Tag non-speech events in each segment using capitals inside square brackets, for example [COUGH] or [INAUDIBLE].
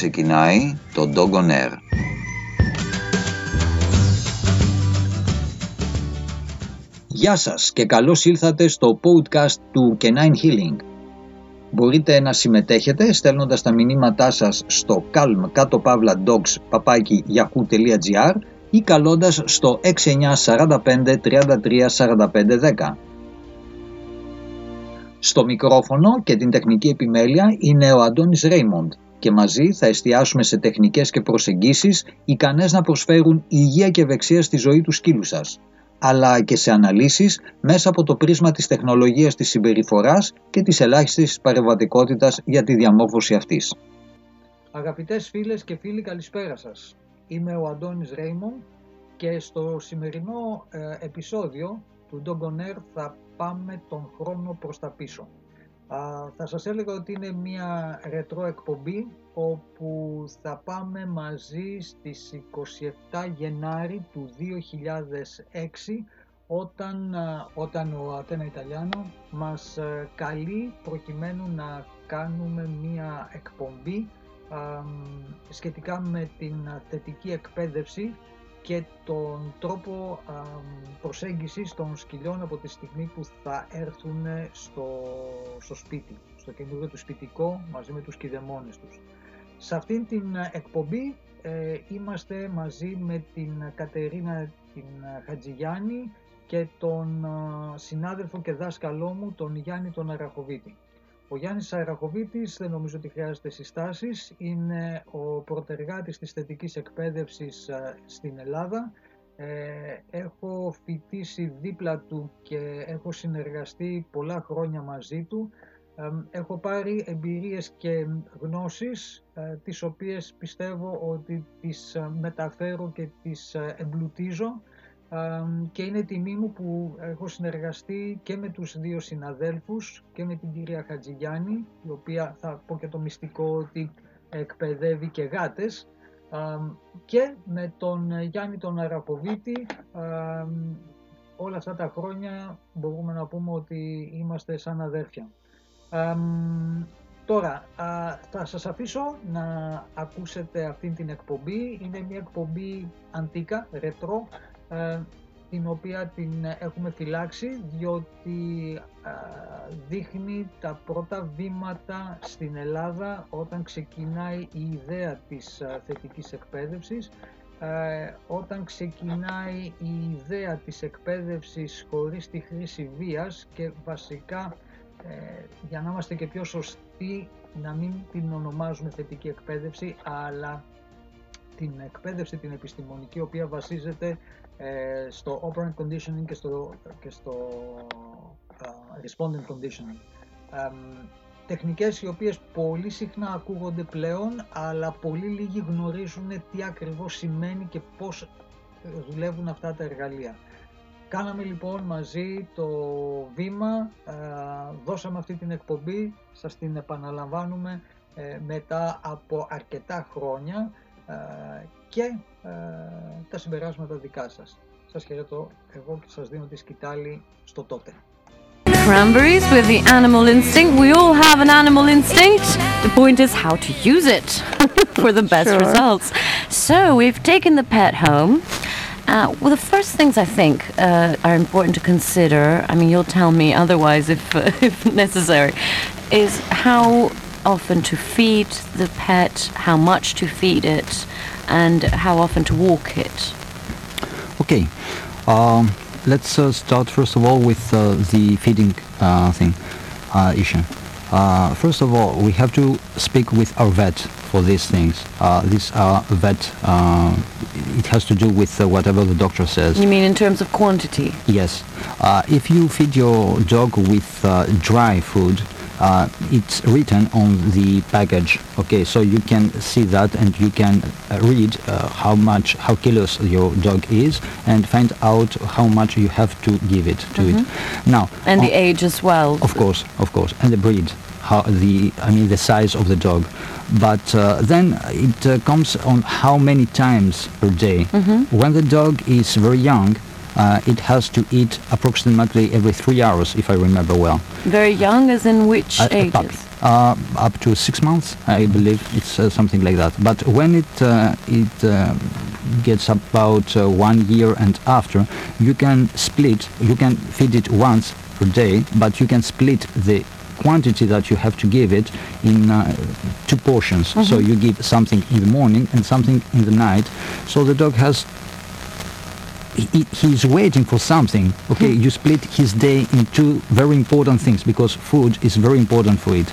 ξεκινάει το Dog on Air. Γεια σας και καλώς ήλθατε στο podcast του Canine Healing. Μπορείτε να συμμετέχετε στέλνοντας τα μηνύματά σας στο calm κάτω παύλα dogs παπάκι yahoo.gr ή καλώντας στο 6945 33 45 Στο μικρόφωνο και την τεχνική επιμέλεια είναι ο Αντώνης Ρέιμοντ και μαζί θα εστιάσουμε σε τεχνικές και προσεγγίσεις ικανές να προσφέρουν υγεία και ευεξία στη ζωή τους σκύλους σας αλλά και σε αναλύσεις μέσα από το πρίσμα της τεχνολογίας της συμπεριφοράς και της ελάχιστης παρεμβατικότητας για τη διαμόρφωση αυτής. Αγαπητές φίλες και φίλοι καλησπέρα σας. Είμαι ο Αντώνης Ρέιμον και στο σημερινό ε, επεισόδιο του Dog Air θα πάμε τον χρόνο προς τα πίσω. Θα σας έλεγα ότι είναι μια ρετρό εκπομπή όπου θα πάμε μαζί στις 27 Γενάρη του 2006 όταν, όταν ο Ατένα Ιταλιάνο μας ε, καλεί προκειμένου να κάνουμε μία εκπομπή σχετικά με την θετική εκπαίδευση και τον τρόπο προσέγγισης των σκυλιών από τη στιγμή που θα έρθουν στο, στο σπίτι, στο καινούριο του σπιτικό μαζί με τους κηδεμόνες τους. Σε αυτήν την εκπομπή ε, είμαστε μαζί με την Κατερίνα την Χατζηγιάννη και τον συνάδελφο και δάσκαλό μου τον Γιάννη τον Αραχοβίτη. Ο Γιάννης Αραχοβίτης δεν νομίζω ότι χρειάζεται συστάσεις, είναι ο πρωτεργάτης της θετικής εκπαίδευσης στην Ελλάδα. Ε, έχω φοιτήσει δίπλα του και έχω συνεργαστεί πολλά χρόνια μαζί του έχω πάρει εμπειρίες και γνώσεις ε, τις οποίες πιστεύω ότι τις ε, μεταφέρω και τις ε, εμπλουτίζω και είναι τιμή μου που έχω συνεργαστεί και με τους δύο συναδέλφους και με την κυρία Χατζηγιάννη η οποία θα πω και το μυστικό ότι εκπαιδεύει και γάτες και με τον Γιάννη τον Αραποβίτη όλα αυτά τα χρόνια μπορούμε να πούμε ότι είμαστε σαν αδέρφια τώρα, θα σας αφήσω να ακούσετε αυτή την εκπομπή. Είναι μια εκπομπή αντίκα, ρετρό, ε, την οποία την έχουμε φυλάξει διότι δείχνει τα πρώτα βήματα στην Ελλάδα όταν ξεκινάει η ιδέα της θετικής εκπαίδευσης. Ε, όταν ξεκινάει η ιδέα της εκπαίδευσης χωρίς τη χρήση βίας και βασικά ε, για να είμαστε και πιο σωστοί να μην την ονομάζουμε θετική εκπαίδευση αλλά την εκπαίδευση την επιστημονική η οποία βασίζεται ε, στο operant conditioning και στο, και στο uh, respondent conditioning. τεχνικές οι οποίες πολύ συχνά ακούγονται πλέον αλλά πολύ λίγοι γνωρίζουν τι ακριβώς σημαίνει και πώς δουλεύουν αυτά τα εργαλεία. Κάναμε λοιπόν μαζί το βήμα, ε, δώσαμε αυτή την εκπομπή, σας την επαναλαμβάνουμε ε, μετά από αρκετά χρόνια ε, και τα συμπεράσματα δικά σας. Σας χαιρετώ εγώ και σας δίνω τη σκητάλη στο τότε. Cranberries with the animal instinct. We all have an animal instinct. The point is how to use it for the best sure. results. So we've taken the pet home. Uh, well, the first things I think uh, are important to consider, I mean, you'll tell me otherwise if, uh, if necessary, is how often to feed the pet, how much to feed it, and how often to walk it. Okay. Um, let's uh, start first of all with uh, the feeding uh, thing issue. first of all, we have to speak with our vet for these things. Uh, these are vet. Uh, it has to do with uh, whatever the doctor says. You mean in terms of quantity? Yes. Uh, if you feed your dog with uh, dry food, uh, it's written on the package. Okay, so you can see that and you can read how much, how kilos your dog is, and find out how much you have to give it to mm-hmm. it. Now. And the age as well. Of course, of course, and the breed how the I mean the size of the dog. But uh, then it uh, comes on how many times per day. Mm-hmm. When the dog is very young, uh, it has to eat approximately every three hours, if I remember well. Very young, as in which a, ages? Puppy. uh, up to six months, I believe it's uh, something like that. But when it uh, it uh, gets about uh, one year and after, you can split. You can feed it once per day, but you can split the quantity that you have to give it in uh, two portions. So you give something in the morning and something in the night. So the dog has he, he's waiting for something. Okay, you split his day in two very important things because food is very important for it.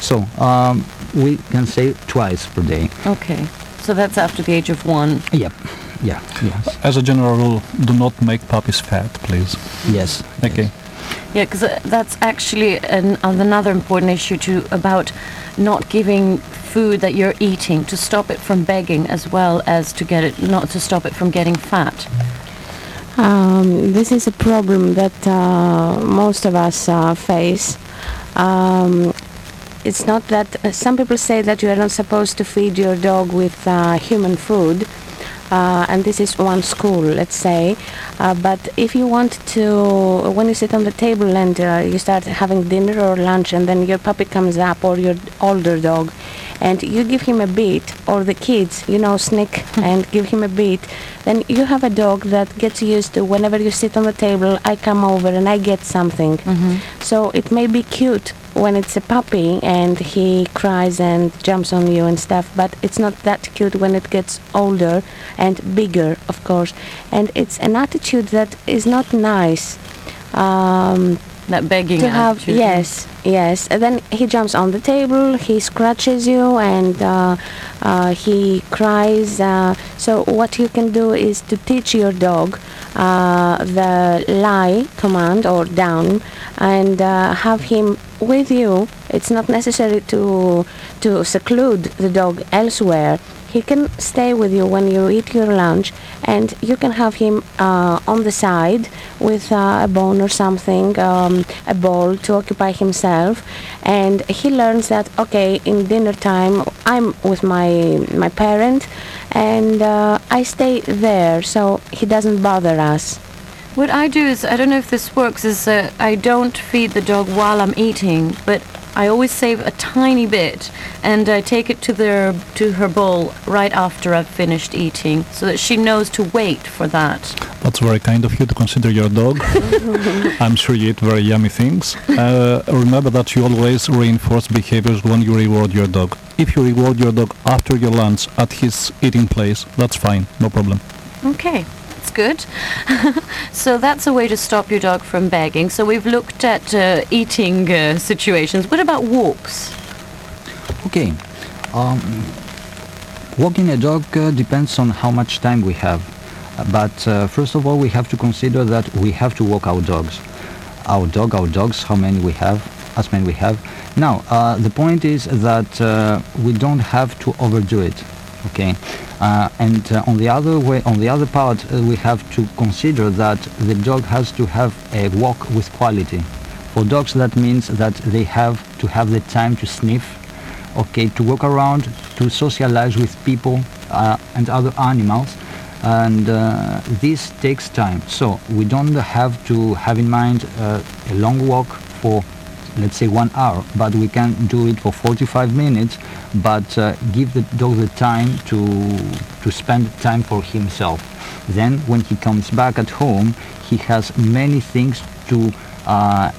So um, we can say twice per day. Okay. So that's after the age of one. Yep. Yeah. Yes. As a general rule, do not make puppies fat, please. Yes. Okay. Yeah, because that's actually an, another important issue too about not giving food that you're eating to stop it from begging as well as to get it not to stop it from getting fat. Um, this is a problem that uh, most of us uh, face. Um, it's not that uh, some people say that you are not supposed to feed your dog with uh, human food, uh, and this is one school, let's say. Uh, but if you want to, when you sit on the table and you start having dinner or lunch, and then your puppy comes up or your older dog, and you give him a bit, or the kids, you know, sneak [LAUGHS] and give him a bit, then you have a dog that gets used to whenever you sit on the table, I come over and I get something. So it may be cute when it's a puppy and he cries and jumps on you and stuff, but it's not that cute when it gets older and bigger, of course. And it's an attitude that is not nice. Um, That begging to have yes yes. And then he jumps on the table he scratches you and uh, uh, he cries uh, so what you can do is to teach your dog uh, the lie command or down and uh, have him with you. It's not necessary to to seclude the dog elsewhere he can stay with you when you eat your lunch and you can have him uh, on the side with uh, a bone or something um, a bowl to occupy himself. And he learns that okay in dinner time i'm with my my parent and uh, i stay there so he doesn't bother us. What I do is, I don't know if this works, is I don't feed the dog while I'm eating, but I always save a tiny bit and I take it to their to her bowl right after I've finished eating, so that she knows to wait for that. That's very kind of you to consider your dog. [LAUGHS] I'm sure you eat very yummy things. Uh, remember that you always reinforce behaviors when you reward your dog. If you reward your dog after your lunch at his eating place, that's fine, no problem. Okay, that's good. [LAUGHS] so that's a way to stop your dog from begging. So we've looked at uh, eating uh, situations. What about walks? Okay. Um, walking a dog uh, depends on how much time we have. But uh, first of all, we have to consider that we have to walk our dogs. Our dog, our dogs, how many we have, as many we have. Now, uh, the point is that uh, we don't have to overdo it. Okay, and uh, on the other way, on the other part, uh, we have to consider that the dog has to have a walk with quality. For dogs, that means that they have to have the time to sniff, okay, to walk around, to socialize with people uh, and other animals, and uh, this takes time. So we don't have to have in mind uh, a long walk for, let's say, one hour, but we can do it for 45 minutes, but uh, give the dog the time to to spend time for himself. Then, when he comes back at home, he has many things to uh,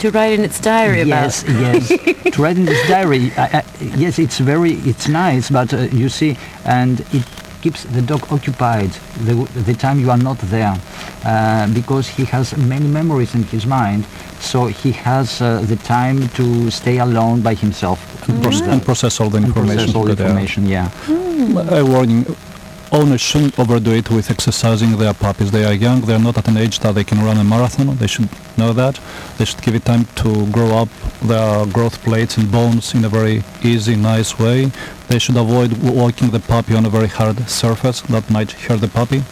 To write in its diary yes, about. yes. [LAUGHS] to write in this diary, I, I, yes, it's very, it's nice, but uh, you see, and it keeps the dog occupied the, the time you are not there, uh, because he has many memories in his mind, so he has uh, the time to stay alone by himself. And, proce- and process all the And information. all the information, yeah. A warning. Owners shouldn't overdo it with exercising their puppies. They are young. They are not at an age that they can run a marathon. They should know that. They should give it time to grow up their growth plates and bones in a very easy, nice way. They should avoid walking the puppy on a very hard surface that might hurt the puppy.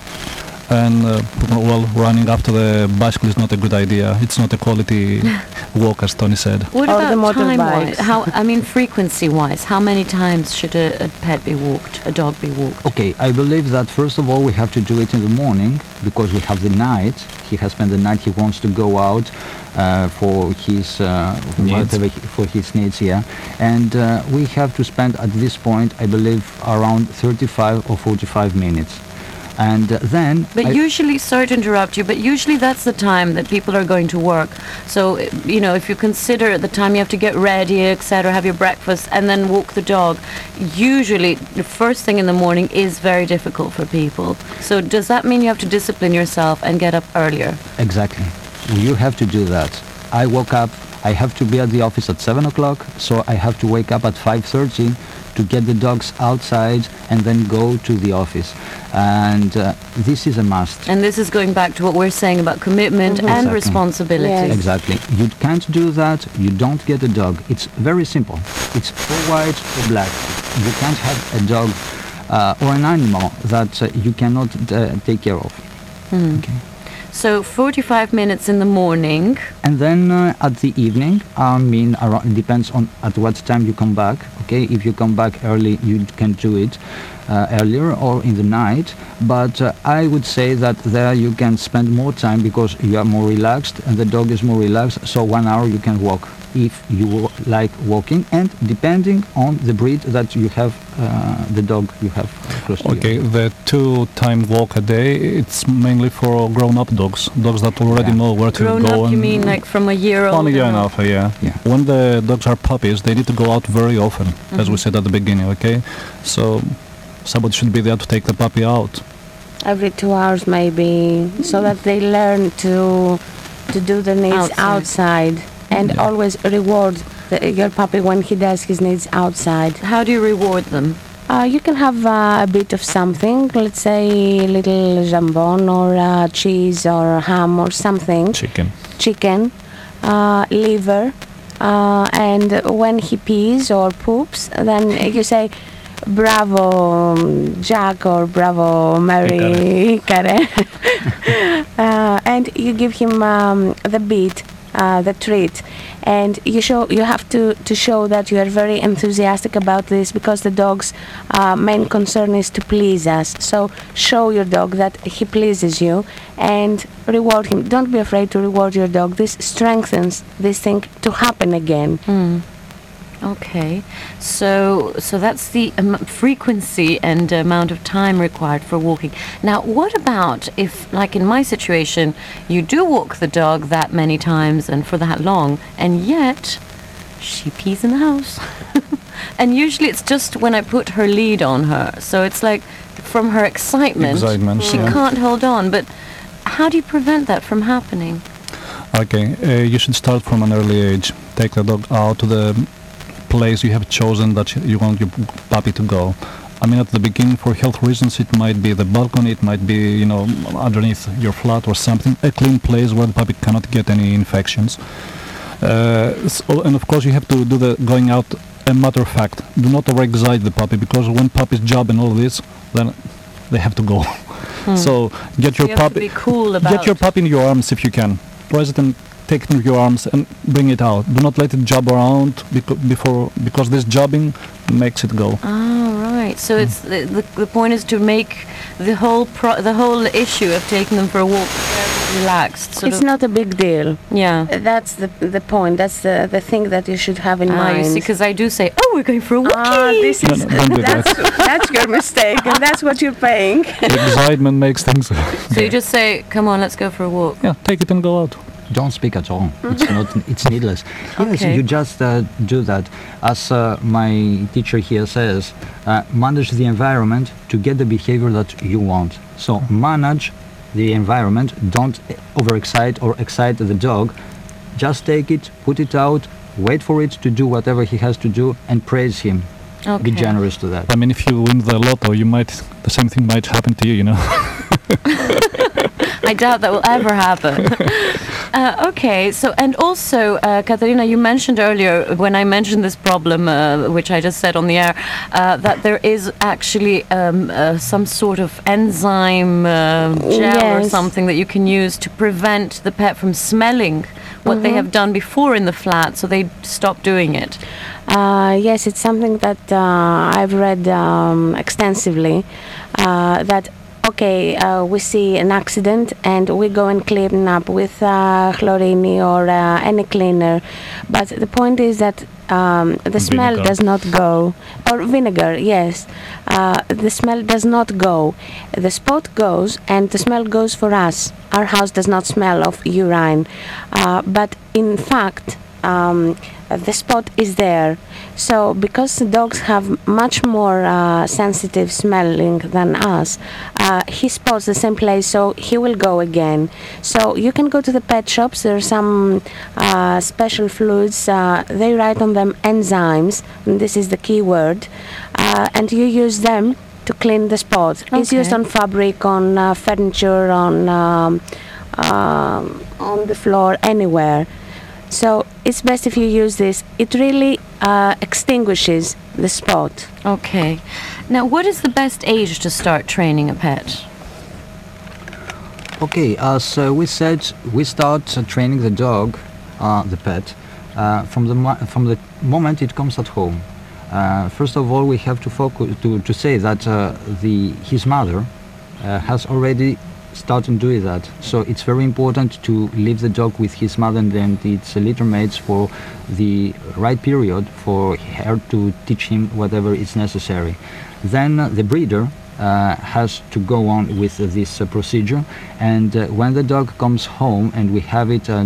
And uh, well, running after the bicycle is not a good idea. It's not a quality [LAUGHS] walk, as Tony said. What Or about time-wise? How I mean frequency wise? How many times should a, a pet be walked? A dog be walked? Okay, I believe that first of all we have to do it in the morning because we have the night. He has spent the night. He wants to go out uh, for his uh, Needs. whatever he- for his needs. Yeah, and uh, we have to spend at this point, I believe, around 35 or 45 minutes, and then. But I- usually, sorry to interrupt you, but usually that's the time that people are going to work. So, you know, if you consider the time you have to get ready, etc., have your breakfast, and then walk the dog, usually the first thing in the morning is very difficult for people. So, does that mean you have to discipline yourself and get up earlier? Exactly. You have to do that. I woke up. I have to be at the office at seven o'clock, so I have to wake up at five thirty to get the dogs outside and then go to the office. And uh, this is a must. And this is going back to what we're saying about commitment and Exactly. responsibility. Yes. Exactly. You can't do that. You don't get a dog. It's very simple. It's or white or black. You can't have a dog uh, or an animal that uh, you cannot uh, take care of. Okay. So 45 minutes in the morning. And then uh, at the evening, I mean, around, it depends on at what time you come back. Okay, if you come back early, you can do it earlier or in the night. But uh, I would say that there you can spend more time because you are more relaxed and the dog is more relaxed. So one hour you can walk if you like walking, and depending on the breed that you have, uh, the dog you have close to you. Okay, the two-time walk a day, it's mainly for grown-up dogs, dogs that already Yeah. know where to Grown go. up, you mean like from a year old? One year and and a half, yeah. Yeah. When the dogs are puppies, they need to go out very often, as Mm-hmm. we said at the beginning, okay? So somebody should be there to take the puppy out. every two hours maybe so that they learn to to do their needs Outside. outside, and Yeah. always reward the, your puppy when he does his needs outside How do you reward them? uh, you can have uh, a bit of something let's say little jambon or uh, cheese or ham or something Chicken. chicken uh, liver uh, and when he pees or poops then you say bravo jack or bravo mary Icare. [LAUGHS] [LAUGHS] uh, and you give him um, the beat uh, the treat. And you show you have to, to show that you are very enthusiastic about this because the dog's uh, main concern is to please us. So show your dog that he pleases you and reward him. Don't be afraid to reward your dog. This strengthens this thing to happen again. Hmm. Okay, so so that's the um, frequency and amount of time required for walking. Now, what about if, like in my situation, you do walk the dog that many times and for that long, and yet she pees in the house, [LAUGHS] and usually it's just when I put her lead on her, so it's like from her excitement, Excitement, she yeah. can't hold on. But how do you prevent that from happening? Okay, uh, you should start from an early age. Take the dog out to the place you have chosen that you want your puppy to go. I mean, at the beginning, for health reasons, it might be the balcony, it might be, you know, underneath your flat or something, a clean place where the puppy cannot get any infections. Uh, so, and of course, you have to do the going out. A matter of fact, do not overexcite the puppy because when puppies job and all this, then they have to go. [LAUGHS] So get your Hmm. you puppy. cool. Get your puppy in your arms if you can. And take it in your arms and bring it out. Do not let it job around beco- before because this jobbing makes it go. Oh, right. So it's the, the, the point is to make the whole pro- the whole issue of taking them for a walk relaxed. Sort it's of, not a big deal yeah. that's the, the point that's the, the thing that you should have in Ah, mind because I do say, "Oh, we're going for a walk." Ah, this No, is no, don't do [LAUGHS] that. that's, that's your mistake, and that's what you're paying. [LAUGHS] Excitement makes things. [LAUGHS] So you just say, "Come on, let's go for a walk." yeah, take it and go out. Don't speak at all. It's not. It's needless. Yes, Okay. you just uh, do that. As uh, my teacher here says, uh, manage the environment to get the behavior that you want. So manage the environment. Don't overexcite or excite the dog. Just take it, put it out, wait for it to do whatever he has to do, and praise him. Okay. Be generous to that. I mean, if you win the lotto, you might the same thing might happen to you. You know. [LAUGHS] I doubt that will ever happen. [LAUGHS] Uh, okay, so and also, uh, Katerina, you mentioned earlier when I mentioned this problem, uh, which I just said on the air, uh, that there is actually um, uh, some sort of enzyme uh, gel or something that you can use to prevent the pet from smelling what they have done before in the flat, so they stop doing it. Uh, yes, it's something that uh, I've read um, extensively. Uh, that okay, uh, we see an accident and we go and clean up with uh, chlorini or uh, any cleaner, but the point is that um, the smell Vinegar. does not go, or vinegar. Yes, uh, the smell does not go. The spot goes, and the smell goes for us. Our house does not smell of urine, uh, but in fact um, the spot is there. So because the dogs have much more uh, sensitive smelling than us, uh, he spots the same place, so he will go again. So you can go to the pet shops. There are some uh, special fluids. Uh, they write on them enzymes. And this is the key word, uh, and you use them to clean the spot. It's used on fabric, on uh, furniture, on um, um, on the floor, anywhere. So it's best if you use this. It really uh, extinguishes the spot. Okay. Now, what is the best age to start training a pet? Okay, as uh, we said, we start uh, training the dog, uh, the pet, uh, from the mo- from the moment it comes at home. Uh, first of all, we have to focus to, to say that uh, the his mother uh, has already started doing that. So it's very important to leave the dog with his mother and then its litter mates for the right period for her to teach him whatever is necessary. Then the breeder uh, has to go on with this uh, procedure and uh, when the dog comes home and we have it uh,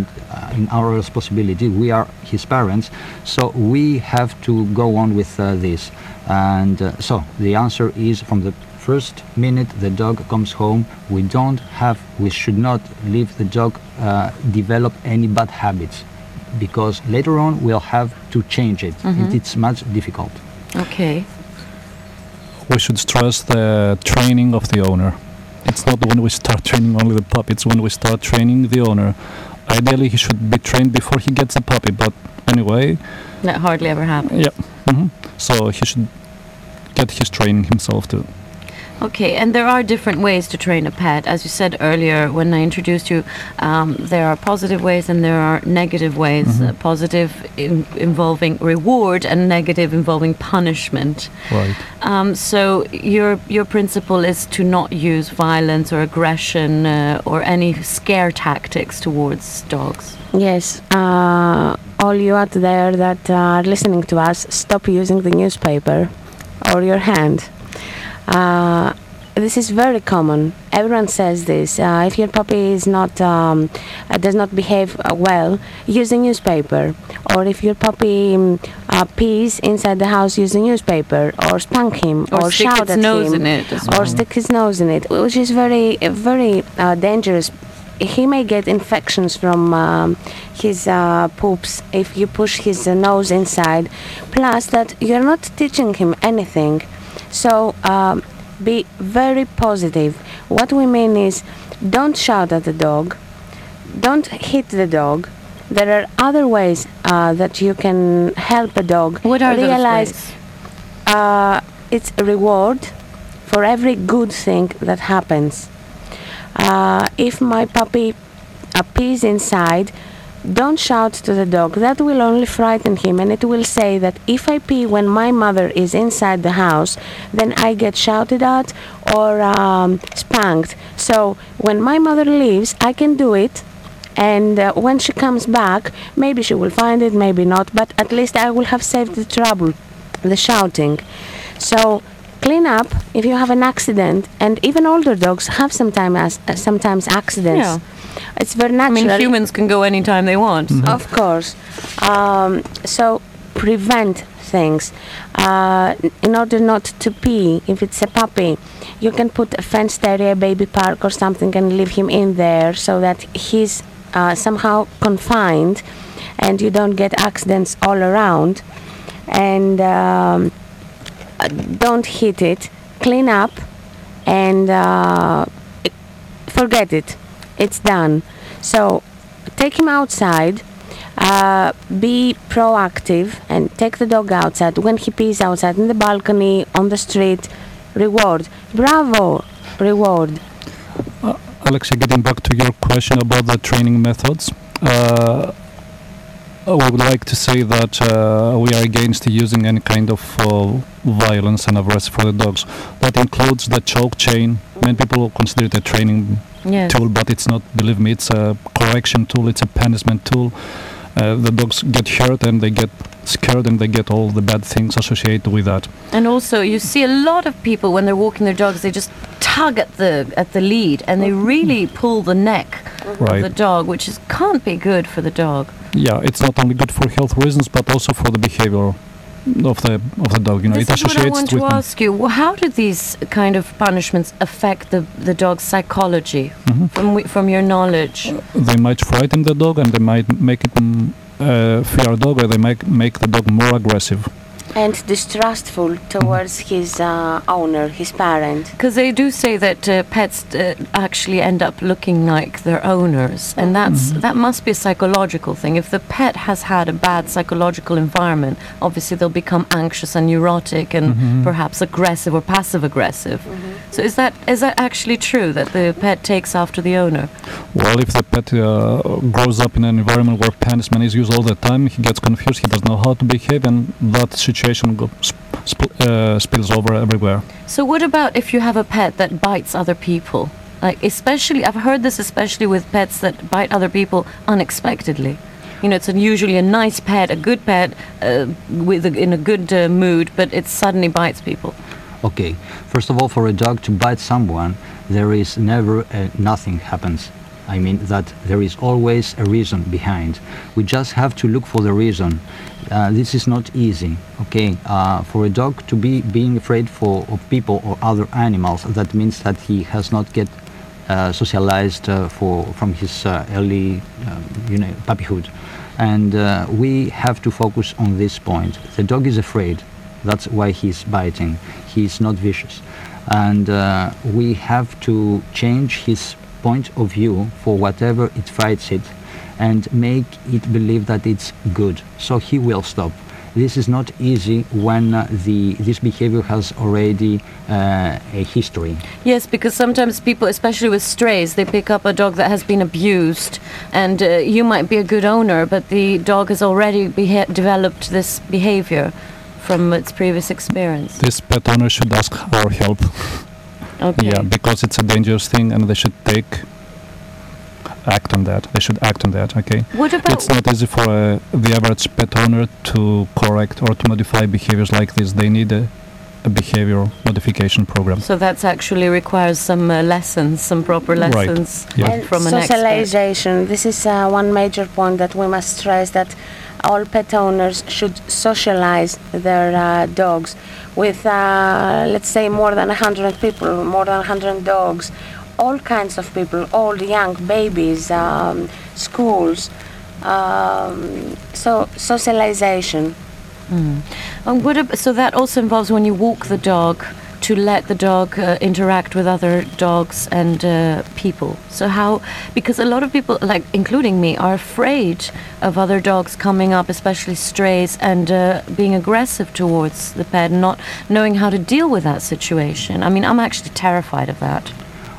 in our responsibility we are his parents so we have to go on with uh, this and uh, so the answer is from the first minute the dog comes home we don't have we should not leave the dog uh, develop any bad habits because later on we'll have to change it Mhm. it's much difficult Okay. we should stress the training of the owner. It's not when we start training only the puppy, it's when we start training the owner. Ideally, he should be trained before he gets a puppy, but anyway, That hardly ever happens. yeah. hmm So he should get his training himself too. Okay, and there are different ways to train a pet. As you said earlier when I introduced you, um, there are positive ways and there are negative ways. Mhm. Uh, positive in- involving reward and negative involving punishment. Right. Um, so your your principle is to not use violence or aggression uh, or any scare tactics towards dogs. Yes, uh, all you out there that are listening to us, stop using the newspaper or your hand. Uh, this is very common. Everyone says this. Uh, if your puppy is not um, uh, does not behave uh, well, use the newspaper. Or if your puppy um, uh, pees inside the house, use the newspaper. Or spank him. Or, Or, stick shout its at nose him in it as or well. stick his nose in it, which is very, very uh, dangerous. He may get infections from um, his uh, poops if you push his uh, nose inside. Plus, that you're not teaching him anything. So, um, be very positive. What we mean is don't shout at the dog, don't hit the dog. There are other ways uh, that you can help a dog what are realize those ways? uh, it's a reward for every good thing that happens. Uh, if my puppy pees inside, don't shout to the dog. That will only frighten him, and it will say that if I pee when my mother is inside the house, then I get shouted at or um, spanked. So when my mother leaves, I can do it. And uh, when she comes back, maybe she will find it, maybe not, but at least I will have saved the trouble, the shouting. So clean up if you have an accident, and even older dogs have sometimes sometimes accidents. Yeah. It's very I natural. mean, humans can go anytime they want. so- Of course. Um, so prevent things. Uh, in order not to pee, if it's a puppy, you can put a fenced area, baby park or something, and leave him in there so that he's uh, somehow confined, and you don't get accidents all around. And um, uh, don't hit it. Clean up, and uh, forget it. It's done. So take him outside. Uh, be proactive and take the dog outside when he pees outside in the balcony on the street reward bravo reward Alexia, getting back to your question about the training methods, uh, I would like to say that uh, we are against using any kind of uh, violence and aggression for the dogs. That includes the choke chain. Many people consider it a training Yes. tool, but it's not. Believe me, it's a correction tool. It's a punishment tool. Uh, the dogs get hurt and they get scared and they get all the bad things associated with that. And also, you see a lot of people when they're walking their dogs, they just tug at the at the lead and they really pull the neck of the dog, which is can't be good for the dog. Yeah, it's not only good for health reasons, but also for the behavior of the of the dog. You know, this it is what I associates want to ask you. Well, How do these kind of punishments affect the the dog's psychology? Mhm. From from your knowledge, They might frighten the dog, and they might make it mm, uh, fear dog, or they might make the dog more aggressive. And distrustful towards his uh, owner his parent because they do say that uh, pets uh, actually end up looking like their owners, and that's that must be a psychological thing. If the pet has had a bad psychological environment, obviously they'll become anxious and neurotic, and perhaps aggressive or passive aggressive. So is that is that actually true that the pet takes after the owner? Well, if the pet uh, grows up in an environment where punishment is used all the time, he gets confused. He doesn't know how to behave, and that situation go, sp- sp- uh, spills over everywhere. So what about if you have a pet that bites other people? Like especially, I've heard this especially with pets that bite other people unexpectedly. You know, it's usually a nice pet, a good pet, uh, with a, in a good uh, mood, but it suddenly bites people. Okay, first of all, for a dog to bite someone, there is never uh, nothing happens. I mean that there is always a reason behind. We just have to look for the reason. Uh, this is not easy. Okay, uh, for a dog to be being afraid for of people or other animals, that means that he has not get uh, socialized uh, for from his uh, early, um, you know, puppyhood, and uh, we have to focus on this point. The dog is afraid. That's why he's biting. He's not vicious, and uh, we have to change his point of view for whatever it fights it, and make it believe that it's good. So he will stop. This is not easy when uh, the this behavior has already uh, a history. Yes, because sometimes people, especially with strays, they pick up a dog that has been abused, and uh, you might be a good owner, but the dog has already developed this behavior from its previous experience. This pet owner should ask our help. Okay. Yeah, because it's a dangerous thing, and they should take act on that. They should act on that. Okay. What about It's not easy for uh, the average pet owner to correct or to modify behaviors like this. They need a, a behavior modification program. So that actually requires some uh, lessons, some proper Right. lessons Yeah. and from an expert. socialization this is uh, one major point that we must stress that all pet owners should socialize their uh, dogs with uh, let's say more than 100 people more than 100 dogs all kinds of people old young babies um, schools um, so socialization Mm. And what so that also involves when you walk the dog to let the dog uh, interact with other dogs and uh, people. So how because a lot of people like including me are afraid of other dogs coming up especially strays and uh, being aggressive towards the pet and not knowing how to deal with that situation. I mean, I'm actually terrified of that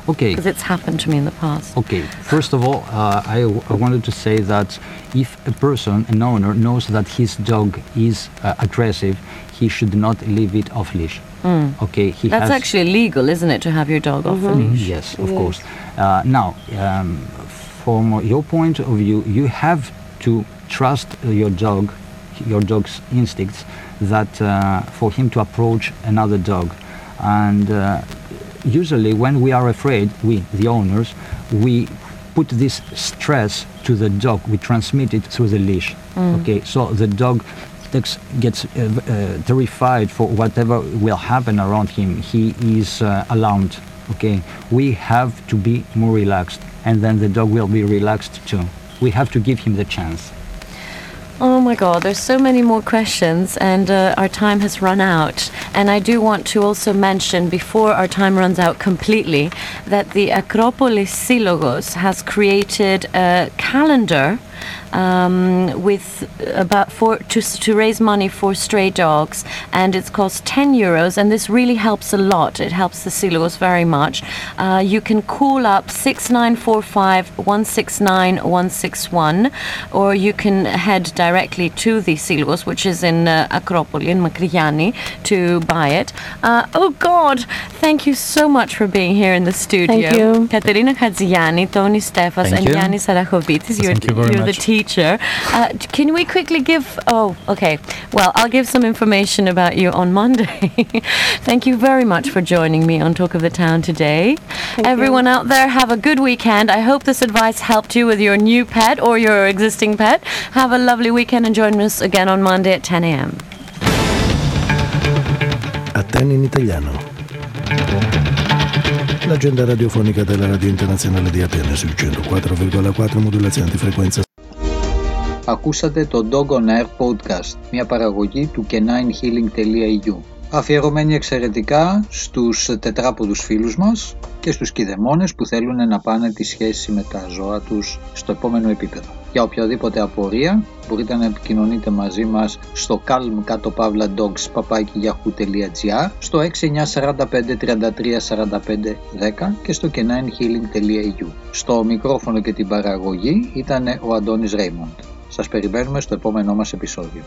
Okay. because it's happened to me in the past. Okay, first of all, uh, I, w- I wanted to say that if a person, an owner, knows that his dog is uh, aggressive, he should not leave it off leash. Okay, he That's has. actually legal, isn't it, to have your dog off the leash? Yes, of course. Uh, now, um, from your point of view, you have to trust your dog, your dog's instincts, that uh, for him to approach another dog, and uh, usually when we are afraid, we, the owners, we put this stress to the dog. We transmit it through the leash. Okay, so the dog gets, gets uh, uh, terrified for whatever will happen around him. He is uh, alarmed. Okay, we have to be more relaxed, and then the dog will be relaxed too. We have to give him the chance. Oh my God, there's so many more questions, and uh, our time has run out. And I do want to also mention, before our time runs out completely, that the Acropolis Silogos has created a calendar um, with about for to, to raise money for stray dogs, and it's cost 10 euros. And this really helps a lot. It helps the silos very much. Uh, you can call up 6945 169 161, or you can head directly to the silos, which is in uh, Acropoli in Makriani, to buy it. Uh, oh God, thank you so much for being here in the studio. Thank you. Katerina Kadziani, Tony Stefas, Thank and you. Yannis Sarachovitis. You're, Thank you very you're the teacher. Uh, can we quickly give? Oh, okay. Well, I'll give some information about you on [LAUGHS] Monday. Thank you very much for joining me on Talk of the Town today. Thank you. Everyone out there, have a good weekend. I hope this advice helped you with your new pet or your existing pet. Have a lovely weekend and join us again on Monday at 10 a.m. Atene in italiano. L'agenda radiofonica della Radio Internazionale di Atene sul 104,4 modulazione di frequenza Ακούσατε το Dog on Air Podcast, μια παραγωγή του caninehealing.eu. Αφιερωμένη εξαιρετικά στους τετράποδους φίλους μας και στους κηδεμόνες που θέλουν να πάνε τη σχέση με τα ζώα τους στο επόμενο επίπεδο. Για οποιαδήποτε απορία μπορείτε να επικοινωνείτε μαζί μας στο calm κάτω παύλα dogs papakiyahoo.gr στο 6945 33 45 10 και στο caninehealing.eu. Στο μικρόφωνο και την παραγωγή ήταν ο Αντώνης Ρέιμοντ. Σας περιμένουμε στο επόμενό μας επεισόδιο.